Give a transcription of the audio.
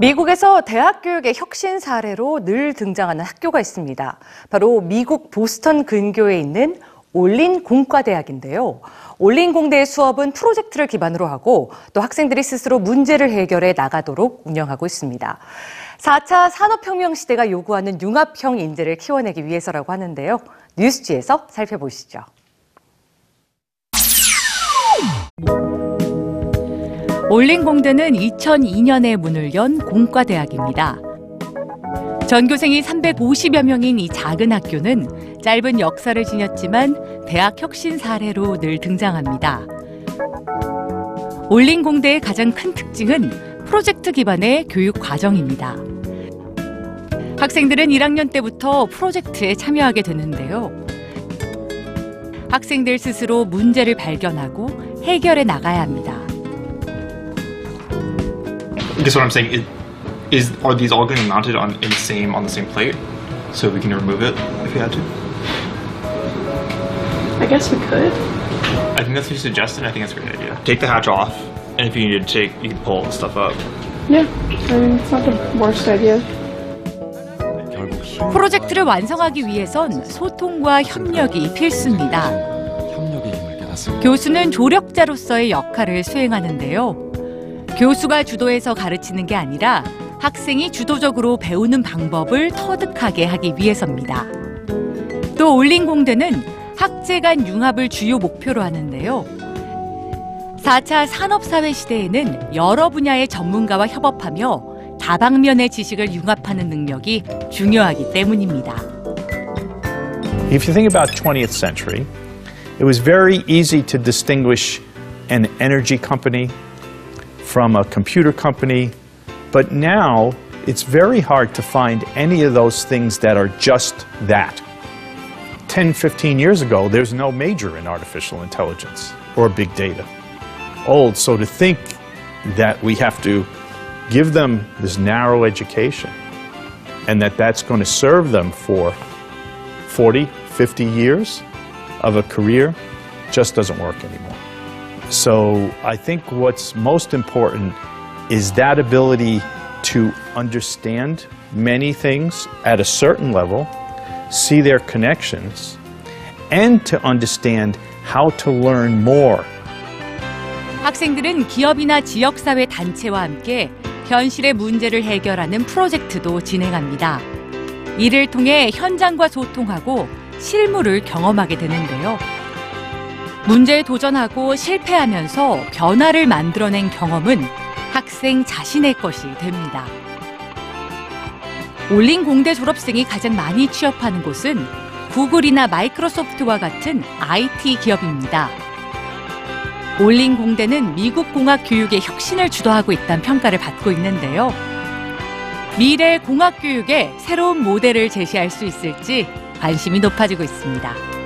미국에서 대학 교육의 혁신 사례로 늘 등장하는 학교가 있습니다. 바로 미국 보스턴 근교에 있는 올린 공과대학인데요. 올린 공대의 수업은 프로젝트를 기반으로 하고 또 학생들이 스스로 문제를 해결해 나가도록 운영하고 있습니다. 4차 산업혁명 시대가 요구하는 융합형 인재를 키워내기 위해서라고 하는데요. 뉴스지에서 살펴보시죠. 올린공대는 2002년에 문을 연 공과대학입니다. 전교생이 350여 명인 이 작은 학교는 짧은 역사를 지녔지만 대학 혁신 사례로 늘 등장합니다. 올린공대의 가장 큰 특징은 프로젝트 기반의 교육 과정입니다. 학생들은 1학년 때부터 프로젝트에 참여하게 되는데요. 학생들 스스로 문제를 발견하고 해결해 나가야 합니다. I guess what I'm saying is, is are these all going to be mounted on in the same on the same plate, so we can remove it if we had to? I guess we could. I think that's what you suggested. I think that's a great idea. Take the hatch off, and if you need to take, you can pull the stuff up. Yeah, I mean, it's not the worst idea. 프로젝트를 완성하기 위해선 소통과 협력이 필수입니다. 교수는 조력자로서의 역할을 수행하는데요. 교수가 주도해서 가르치는 게 아니라 학생이 주도적으로 배우는 방법을 터득하게 하기 위해서입니다. 또 올린공대는 학제 간 융합을 주요 목표로 하는데요. 4차 산업사회 시대에는 여러 분야의 전문가와 협업하며 다방면의 지식을 융합하는 능력이 중요하기 때문입니다. If you think about 20th century, it was very easy to distinguish an energy company from a computer company, but now it's very hard to find any of those things that are just that. 10, 15 years ago, there's no major in artificial intelligence or big data. Old, so to think that we have to give them this narrow education and that that's going to serve them for 40, 50 years of a career just doesn't work anymore. So I think what's most important is that ability to understand many things at a certain level, see their connections, and to understand how to learn more 학생들은 기업이나 지역사회 단체와 함께 현실의 문제를 해결하는 프로젝트도 진행합니다. 이를 통해 현장과 소통하고 실무를 경험하게 되는데요. 문제에 도전하고 실패하면서 변화를 만들어낸 경험은 학생 자신의 것이 됩니다. 올린 공대 졸업생이 가장 많이 취업하는 곳은 구글이나 마이크로소프트와 같은 IT 기업입니다. 올린 공대는 미국 공학 교육의 혁신을 주도하고 있다는 평가를 받고 있는데요. 미래 공학 교육의 새로운 모델을 제시할 수 있을지 관심이 높아지고 있습니다.